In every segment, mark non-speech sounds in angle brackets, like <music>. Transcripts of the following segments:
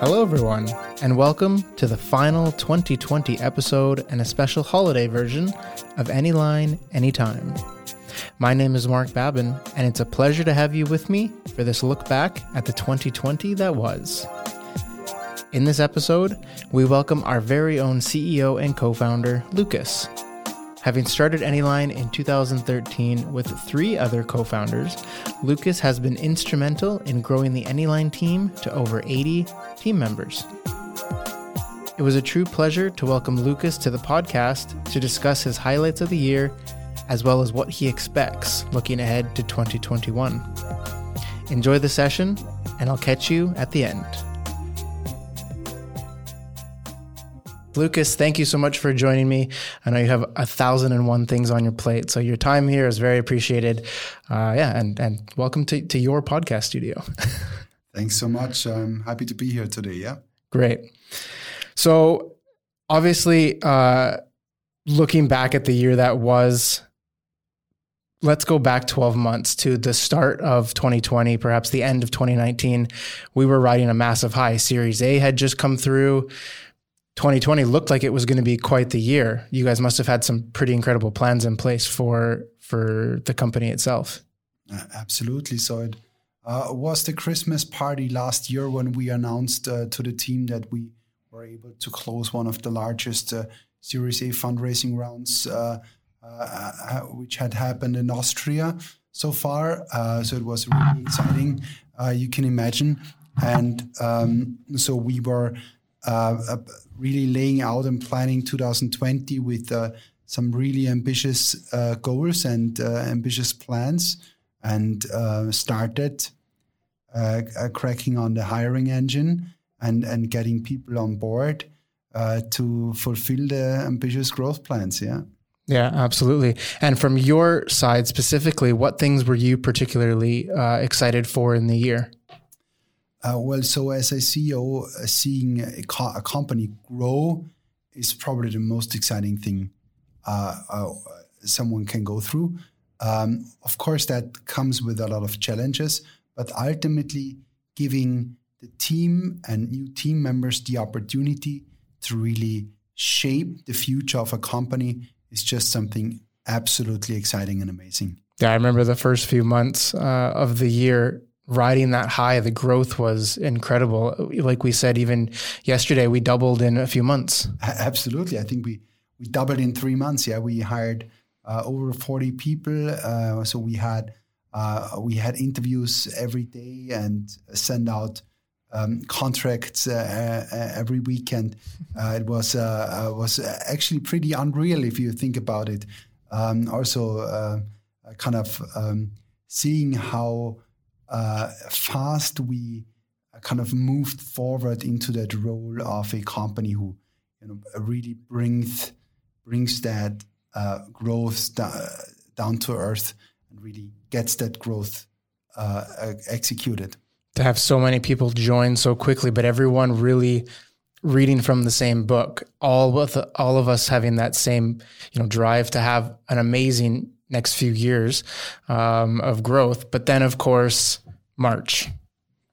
Hello, everyone, and welcome to the final 2020 episode and a special holiday version of Anyline, Anytime. My name is Mark Babin, and it's a pleasure to have you with me for this look back at the 2020 that was. In this episode, we welcome our very own CEO and co founder, Lucas. Having started Anyline in 2013 with three other co founders, Lucas has been instrumental in growing the Anyline team to over 80 team members. It was a true pleasure to welcome Lucas to the podcast to discuss his highlights of the year, as well as what he expects looking ahead to 2021. Enjoy the session, and I'll catch you at the end. Lucas, thank you so much for joining me. I know you have a thousand and one things on your plate, so your time here is very appreciated. Uh, yeah, and and welcome to, to your podcast studio. <laughs> Thanks so much. I'm happy to be here today. Yeah, great. So, obviously, uh, looking back at the year that was, let's go back 12 months to the start of 2020, perhaps the end of 2019. We were riding a massive high. Series A had just come through 2020 looked like it was going to be quite the year. You guys must have had some pretty incredible plans in place for for the company itself. Uh, absolutely. So it uh, was the Christmas party last year when we announced uh, to the team that we were able to close one of the largest uh, Series A fundraising rounds, uh, uh, which had happened in Austria so far. so it was really exciting. you can imagine, and um, so we were really laying out and planning 2020 with uh, some really ambitious uh, goals and uh, ambitious plans, and uh, started uh, cracking on the hiring engine and and getting people on board to fulfill the ambitious growth plans. Yeah. Yeah, absolutely. And from your side specifically, what things were you particularly excited for in the year? Uh, well, so as a CEO, uh, seeing a, co- a, company grow is probably the most exciting thing uh, uh someone can go through. Um, of course, that comes with a lot of challenges, but ultimately giving the team and new team members the opportunity to really shape the future of a company is just something absolutely exciting and amazing. Yeah, I remember the first few months uh, of the year riding that high, the growth was incredible. Like we said, even yesterday, we doubled in a few months. Absolutely. I think we, we doubled in three months. Yeah. We hired uh, over 40 people. Uh, so we had, uh, we had interviews every day and send out um, contracts uh, uh, every weekend. Uh, it was, was actually pretty unreal if you think about it. Um, also, kind of um, seeing how fast we kind of moved forward into that role of a company who you know really brings brings that uh, growth down to earth and really gets that growth uh, executed. To have so many people join so quickly, but everyone really reading from the same book, all with all of us having that same you know drive to have an amazing next few years um, of growth. But then, of course, March,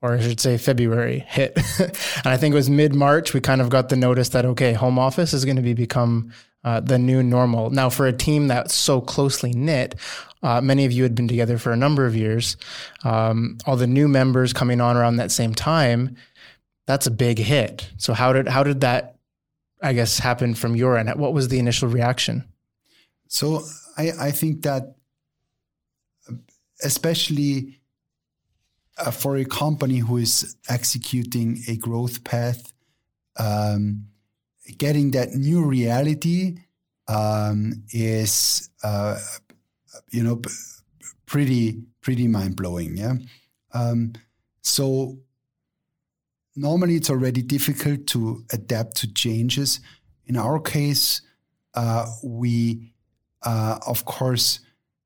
or I should say February hit. <laughs> and I think it was mid March, we kind of got the notice that, okay, home office is going to be become uh, the new normal. Now, for a team that's so closely knit, uh, many of you had been together for a number of years. Um, all the new members coming on around that same time, that's a big hit. So how did how did that, I guess, happen from your end? What was the initial reaction? So I, I think that especially uh, for a company who is executing a growth path, um, getting that new reality um, is, uh, you know, pretty pretty mind blowing. Yeah. Um, so normally it's already difficult to adapt to changes. In our case, uh, we, of course,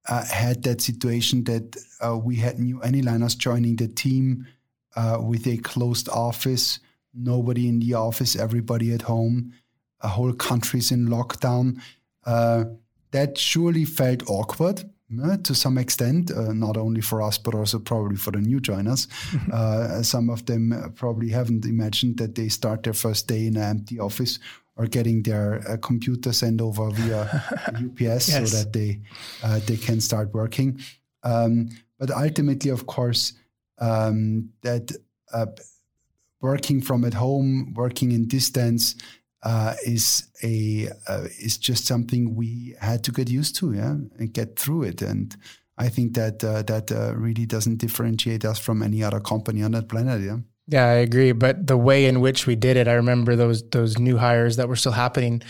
uh, had that situation that uh, we had new Anyliners joining the team uh, with a closed office, nobody in the office, everybody at home, a whole country's in lockdown. Uh, that surely felt awkward. uh, to some extent, uh, not only for us, but also probably for the new joiners. <laughs> uh, some of them probably haven't imagined that they start their first day in an empty office or getting their uh, computer sent over via <laughs> UPS yes. so that they uh, they can start working. Um, but ultimately, of course, um, that uh, working from at home, working in distance, uh, is a uh, is just something we had to get used to, yeah, and get through it. And I think that uh, that uh, really doesn't differentiate us from any other company on that planet, yeah. Yeah, I agree. But the way in which we did it, I remember those those new hires that were still happening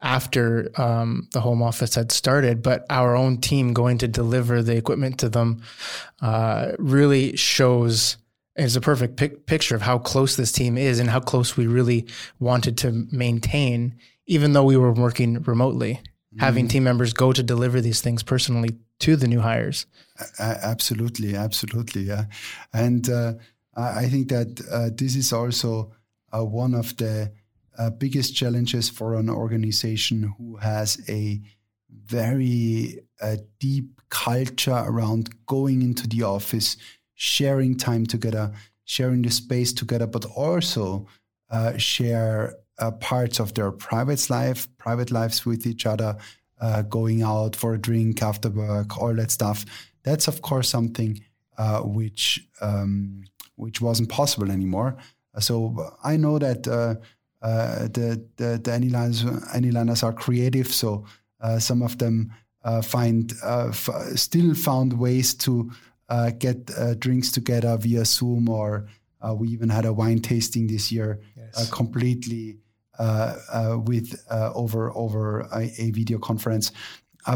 after um, the home office had started, but our own team going to deliver the equipment to them uh, really shows is a perfect pic- picture of how close this team is and how close we really wanted to maintain, even though we were working remotely. Mm-hmm. Having team members go to deliver these things personally to the new hires. absolutely, absolutely, yeah, and uh, I think that uh, this is also uh, one of the uh, biggest challenges for an organization who has a very deep culture around going into the office, sharing time together, sharing the space together, but also uh, share uh, parts of their private life, private lives with each other, uh, going out for a drink after work, all that stuff. That's of course something which um, which wasn't possible anymore. So I know that uh, uh, the the, the Anyliners, Anyliners are creative, so some of them find f- still found ways to uh, get uh, drinks together via Zoom, or uh, we even had a wine tasting this year, yes. completely with over over a, a, video conference.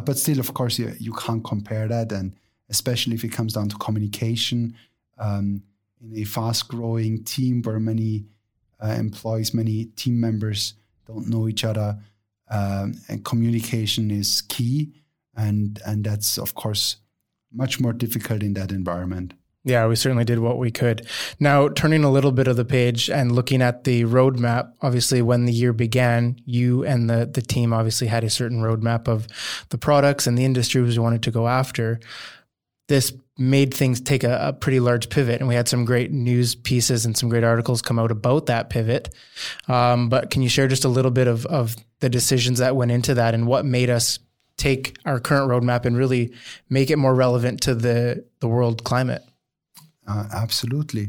but still, of course, you, you can't compare that, and especially if it comes down to communication um, in a fast-growing team where many employees, many team members don't know each other, um, and communication is key, and and that's of course much more difficult in that environment. Yeah, we certainly did what we could. Now, turning a little bit of the page and looking at the roadmap, obviously, when the year began, you and the, the team obviously had a certain roadmap of the products and the industries we wanted to go after. This made things take a, a, pretty large pivot, and we had some great news pieces and some great articles come out about that pivot. Um, but can you share just a little bit of, of the decisions that went into that and what made us take our current roadmap and really make it more relevant to the the world climate. Uh, absolutely.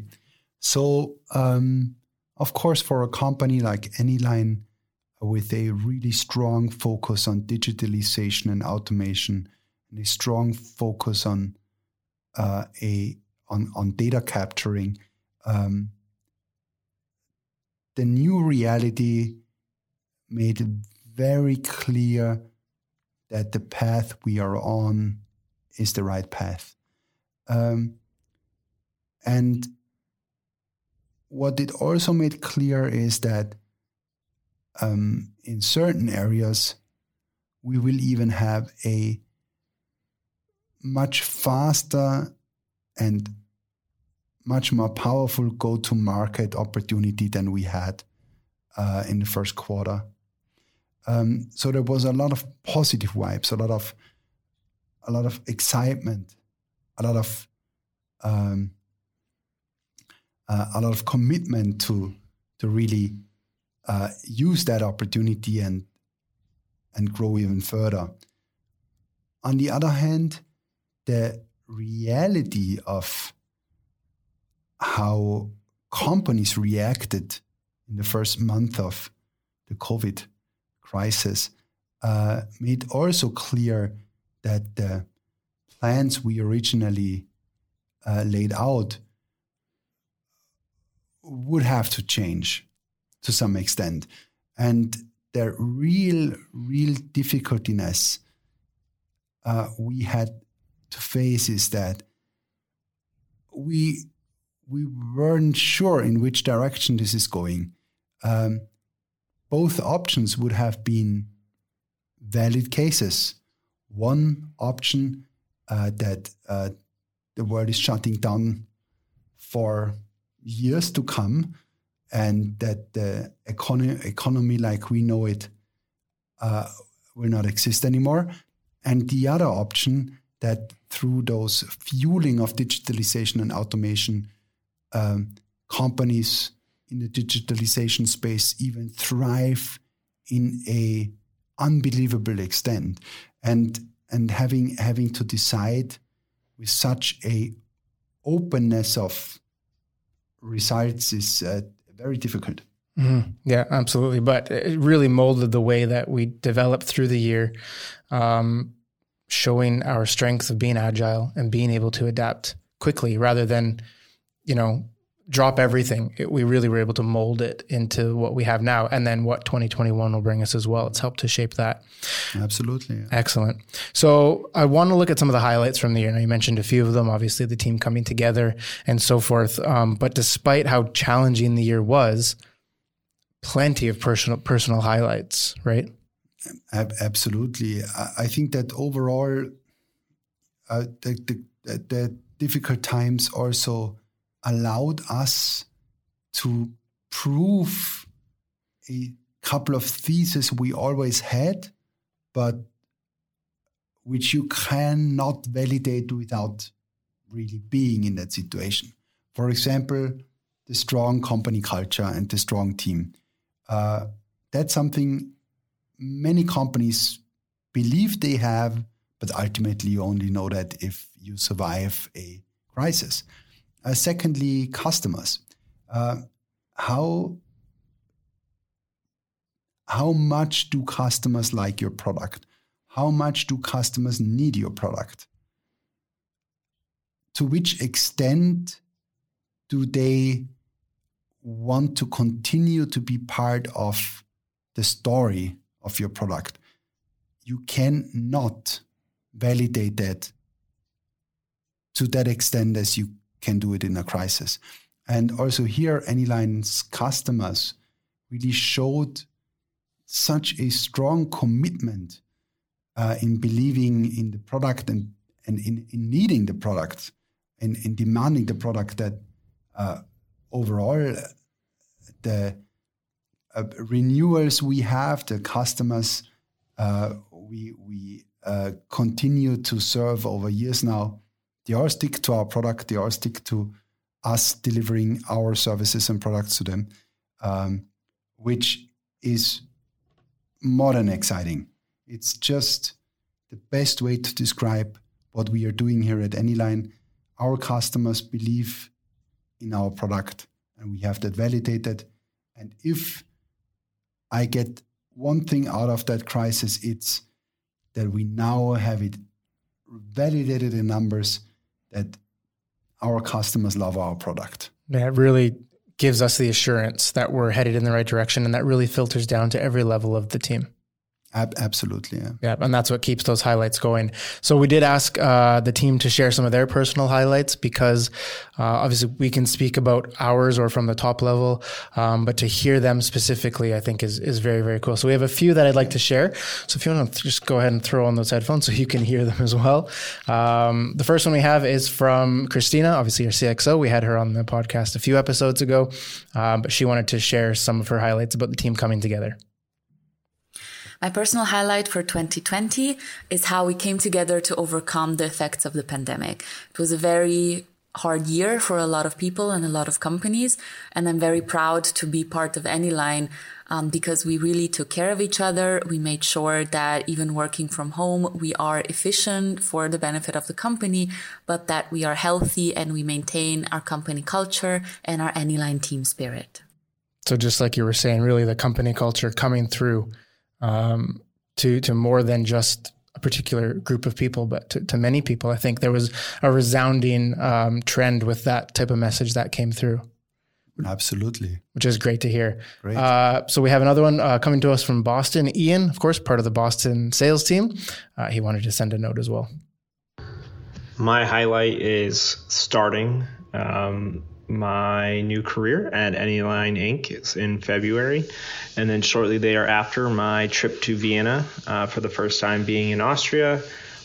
So, um, of course, for a company like Anyline, with a really strong focus on digitalization and automation, and a strong focus on uh, a on on data capturing, um, the new reality made it very clear that the path we are on is the right path. Um, and what it also made clear is that um, in certain areas, we will even have a much faster and much more powerful go to market opportunity than we had uh, in the first quarter. Um, so there was a lot of positive vibes, a lot of a lot of excitement, a lot of um, uh, a lot of commitment to to really uh, use that opportunity and and grow even further. On the other hand, the reality of how companies reacted in the first month of the COVID crisis uh, made also clear that the plans we originally uh, laid out would have to change to some extent. And the real, real difficultiness uh, we had to face is that we we weren't sure in which direction this is going. Um, both options would have been valid cases. One option uh, that uh, the world is shutting down for years to come, and that the economy, economy like we know it uh, will not exist anymore. And the other option that through those fueling of digitalization and automation, um, companies in the digitalization space even thrive in a unbelievable extent. And and having having to decide with such a openness of results is uh, very difficult. Mm-hmm. yeah absolutely. But it really molded the way that we developed through the year. Um, showing our strength of being agile and being able to adapt quickly rather than you know drop everything. It, we really were able to mold it into what we have now and then what 2021 will bring us as well. It's helped to shape that. Absolutely. Yeah. Excellent. So I want to look at some of the highlights from the year. Now you mentioned a few of them, obviously the team coming together and so forth. Um, but despite how challenging the year was, plenty of personal, personal highlights, right? Absolutely. I think that overall, uh, the, the, the difficult times also allowed us to prove a couple of theses we always had, but which you cannot validate without really being in that situation. For example, the strong company culture and the strong team. Uh, that's something many companies believe they have, but ultimately you only know that if you survive a crisis. Uh, secondly, customers. Uh, how how much do customers like your product? How much do customers need your product? To which extent do they want to continue to be part of the story of your product? You cannot validate that to that extent as you can do it in a crisis. And also here, Anyline's customers really showed such a strong commitment uh, in believing in the product and, and in, in needing the product and in demanding the product that uh, overall the uh, renewals we have, the customers uh, we, we uh, continue to serve over years now, they all stick to our product. They all stick to us delivering our services and products to them, um, which is more than exciting. It's just the best way to describe what we are doing here at Anyline. Our customers believe in our product, and we have that validated. And if I get one thing out of that crisis, it's that we now have it validated in numbers that our customers love our product. That really gives us the assurance that we're headed in the right direction and that really filters down to every level of the team. Ab- absolutely, yeah. Yeah, and that's what keeps those highlights going. So we did ask uh, the team to share some of their personal highlights because uh, obviously we can speak about ours or from the top level, um, but to hear them specifically, I think is is very very cool. So we have a few that I'd like to share. So if you want to just go ahead and throw on those headphones so you can hear them as well. Um, the first one we have is from Christina, obviously our CXO. We had her on the podcast a few episodes ago, um, but she wanted to share some of her highlights about the team coming together. My personal highlight for 2020 is how we came together to overcome the effects of the pandemic. It was a very hard year for a lot of people and a lot of companies. And I'm very proud to be part of Anyline um, because we really took care of each other. We made sure that even working from home, we are efficient for the benefit of the company, but that we are healthy and we maintain our company culture and our Anyline team spirit. So just like you were saying, really the company culture coming through um, to to more than just a particular group of people, but to, to many people. I think there was a resounding um, trend with that type of message that came through. Absolutely. Which is great to hear. Great. Uh, so we have another one uh, coming to us from Boston. Ian, of course, part of the Boston sales team. Uh, he wanted to send a note as well. My highlight is starting um, my new career at Anyline Inc. is in February. And then shortly thereafter, my trip to Vienna uh, for the first time being in Austria,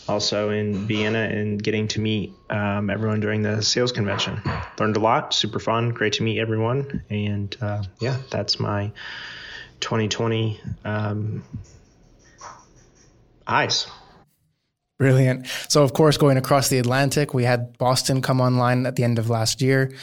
also in Vienna, and getting to meet um, everyone during the sales convention. Learned a lot, super fun, great to meet everyone. And uh, yeah, that's my 2020 um, eyes. Brilliant. So, of course, going across the Atlantic, we had Boston come online at the end of last year.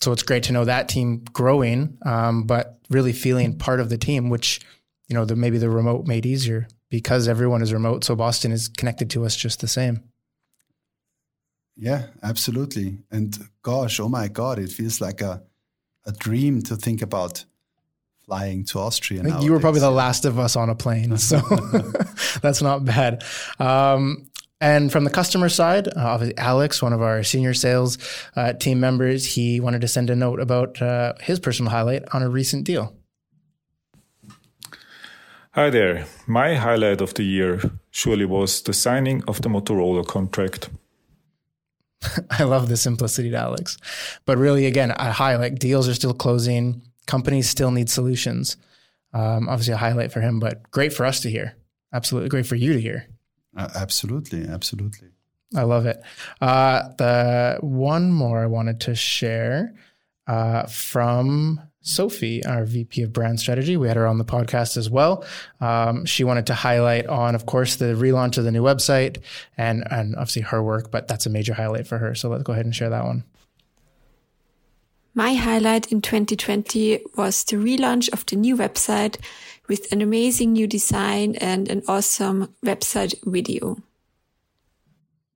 So it's great to know that team growing, um, but really feeling part of the team, which, you know, the, maybe the remote made easier because everyone is remote. So Boston is connected to us just the same. Yeah, absolutely. And gosh, oh my God, it feels like a, a dream to think about flying to Austria. You were probably the last of us on a plane, so <laughs> <laughs> that's not bad. Um, and from the customer side, uh, obviously Alex, one of our senior sales uh, team members, he wanted to send a note about uh, his personal highlight on a recent deal. Hi there. My highlight of the year surely was the signing of the Motorola contract. <laughs> I love the simplicity to Alex. But really, again, a highlight. Deals are still closing. Companies still need solutions. Um, obviously, a highlight for him, but great for us to hear. Absolutely great for you to hear. Uh, absolutely, absolutely. I love it. Uh, the one more I wanted to share uh, from Sophie, our VP of Brand Strategy. We had her on the podcast as well. Um, she wanted to highlight on, of course, the relaunch of the new website and and obviously her work, but that's a major highlight for her. So let's go ahead and share that one. My highlight in 2020 was the relaunch of the new website with an amazing new design and an awesome website video.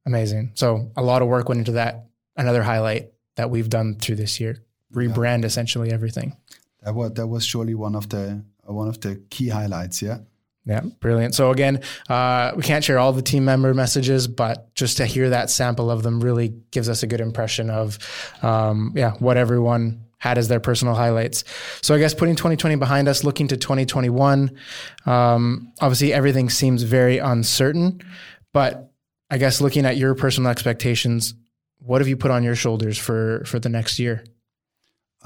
Amazing. So a lot of work went into that. Another highlight that we've done through this year, rebrand yeah. essentially everything. That was that was surely one of the uh, one of the key highlights. Yeah. Yeah, brilliant. So again, uh, we can't share all the team member messages, but just to hear that sample of them really gives us a good impression of, um, yeah, what everyone had as their personal highlights. So I guess putting 2020 behind us, looking to 2021, um, obviously everything seems very uncertain, but I guess looking at your personal expectations, what have you put on your shoulders for for the next year?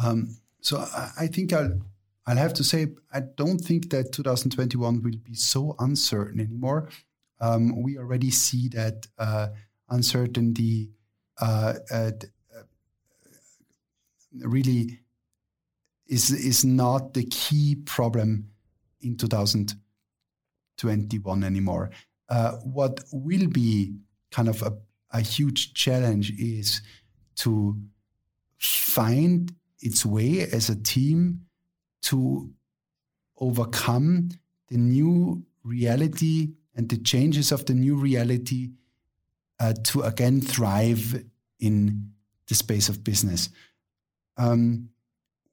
Um, so I think I'll I'll have to say, I don't think that 2021 will be so uncertain anymore. Um, we already see that uh, uncertainty uh, uh, really is is not the key problem in 2021 anymore. Uh, what will be kind of a, a huge challenge is to find its way as a team to overcome the new reality and the changes of the new reality uh, to again thrive in the space of business. Um,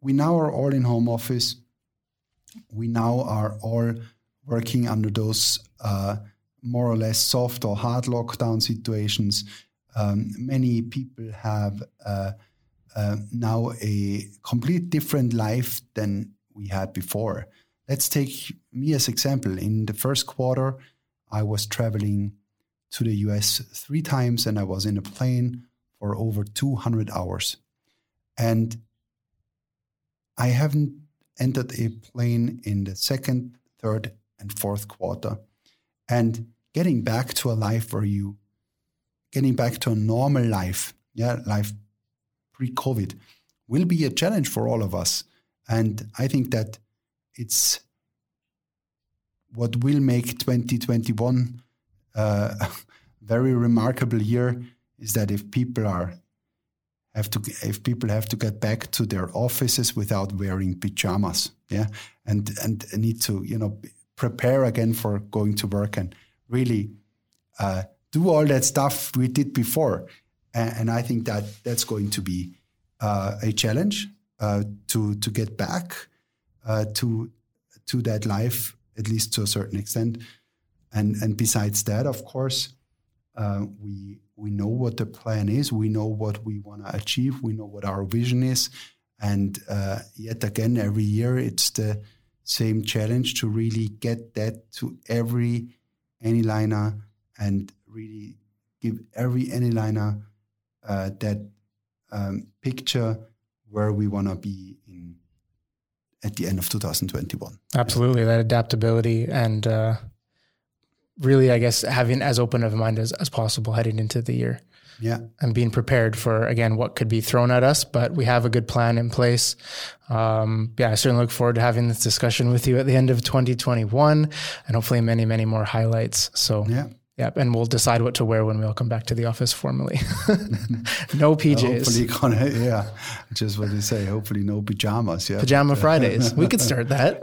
we now are all in home office. We now are all working under those uh, more or less soft or hard lockdown situations. Um, many people have uh, uh, now a complete different life than we had before. Let's take me as example. In the first quarter, I was traveling to the US three times and I was in a plane for over 200 hours. And I haven't entered a plane in the second, third, and fourth quarter. And getting back to a life where you, getting back to a normal life, yeah, life pre COVID, will be a challenge for all of us. And I think that it's what will make 2021 uh, a <laughs> very remarkable year is that if people are have to if people have to get back to their offices without wearing pajamas yeah? And and need to you know prepare again for going to work and really uh, do all that stuff we did before. And, and i think that that's going to be uh, a challenge uh, to to get back uh, to to that life at least to a certain extent. And and besides that, of course, uh, we we know what the plan is. We know what we want to achieve. We know what our vision is. And uh, yet again, every year it's the same challenge to really get that to every Anyliner and really give every Anyliner uh, that um, picture where we want to be in at the end of 2021. Absolutely, that adaptability and uh, really, I guess, having as open of a mind as, as possible heading into the year. Yeah. And being prepared for, again, what could be thrown at us, but we have a good plan in place. Um, yeah, I certainly look forward to having this discussion with you at the end of 2021 and hopefully many, many more highlights. So, yeah. Yep, and we'll decide what to wear when we all come back to the office formally. <laughs> no PJs. Hopefully, gonna, yeah, just what they say. Hopefully, no pajamas. Yeah, pajama Fridays. we could start that.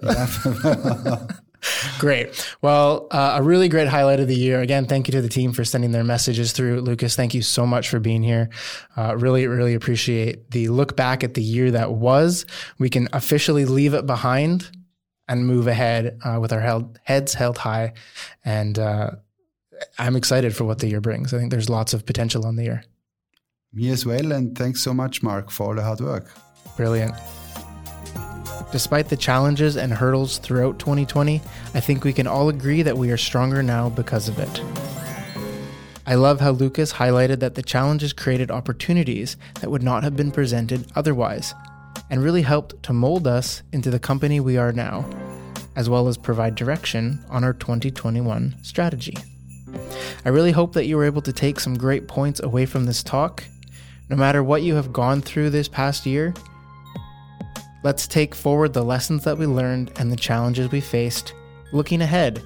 <laughs> <laughs> great. Well, uh, a really great highlight of the year. Again, thank you to the team for sending their messages through. Lucas, thank you so much for being here. Uh, really, really appreciate the look back at the year that was. We can officially leave it behind and move ahead uh, with our held, heads held high and uh, I'm excited for what the year brings. I think there's lots of potential on the year. Me as well. And thanks so much, Mark, for all the hard work. Brilliant. Despite the challenges and hurdles throughout 2020, I think we can all agree that we are stronger now because of it. I love how Lucas highlighted that the challenges created opportunities that would not have been presented otherwise, and really helped to mold us into the company we are now, as well as provide direction on our 2021 strategy. I really hope that you were able to take some great points away from this talk. No matter what you have gone through this past year, let's take forward the lessons that we learned and the challenges we faced, looking ahead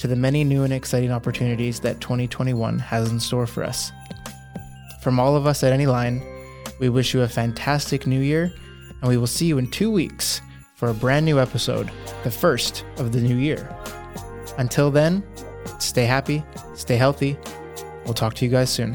to the many new and exciting opportunities that 2021 has in store for us. From all of us at Anyline, we wish you a fantastic new year, and we will see you in two weeks for a brand new episode, the first of the new year. Until then, Stay happy, stay healthy. We'll talk to you guys soon.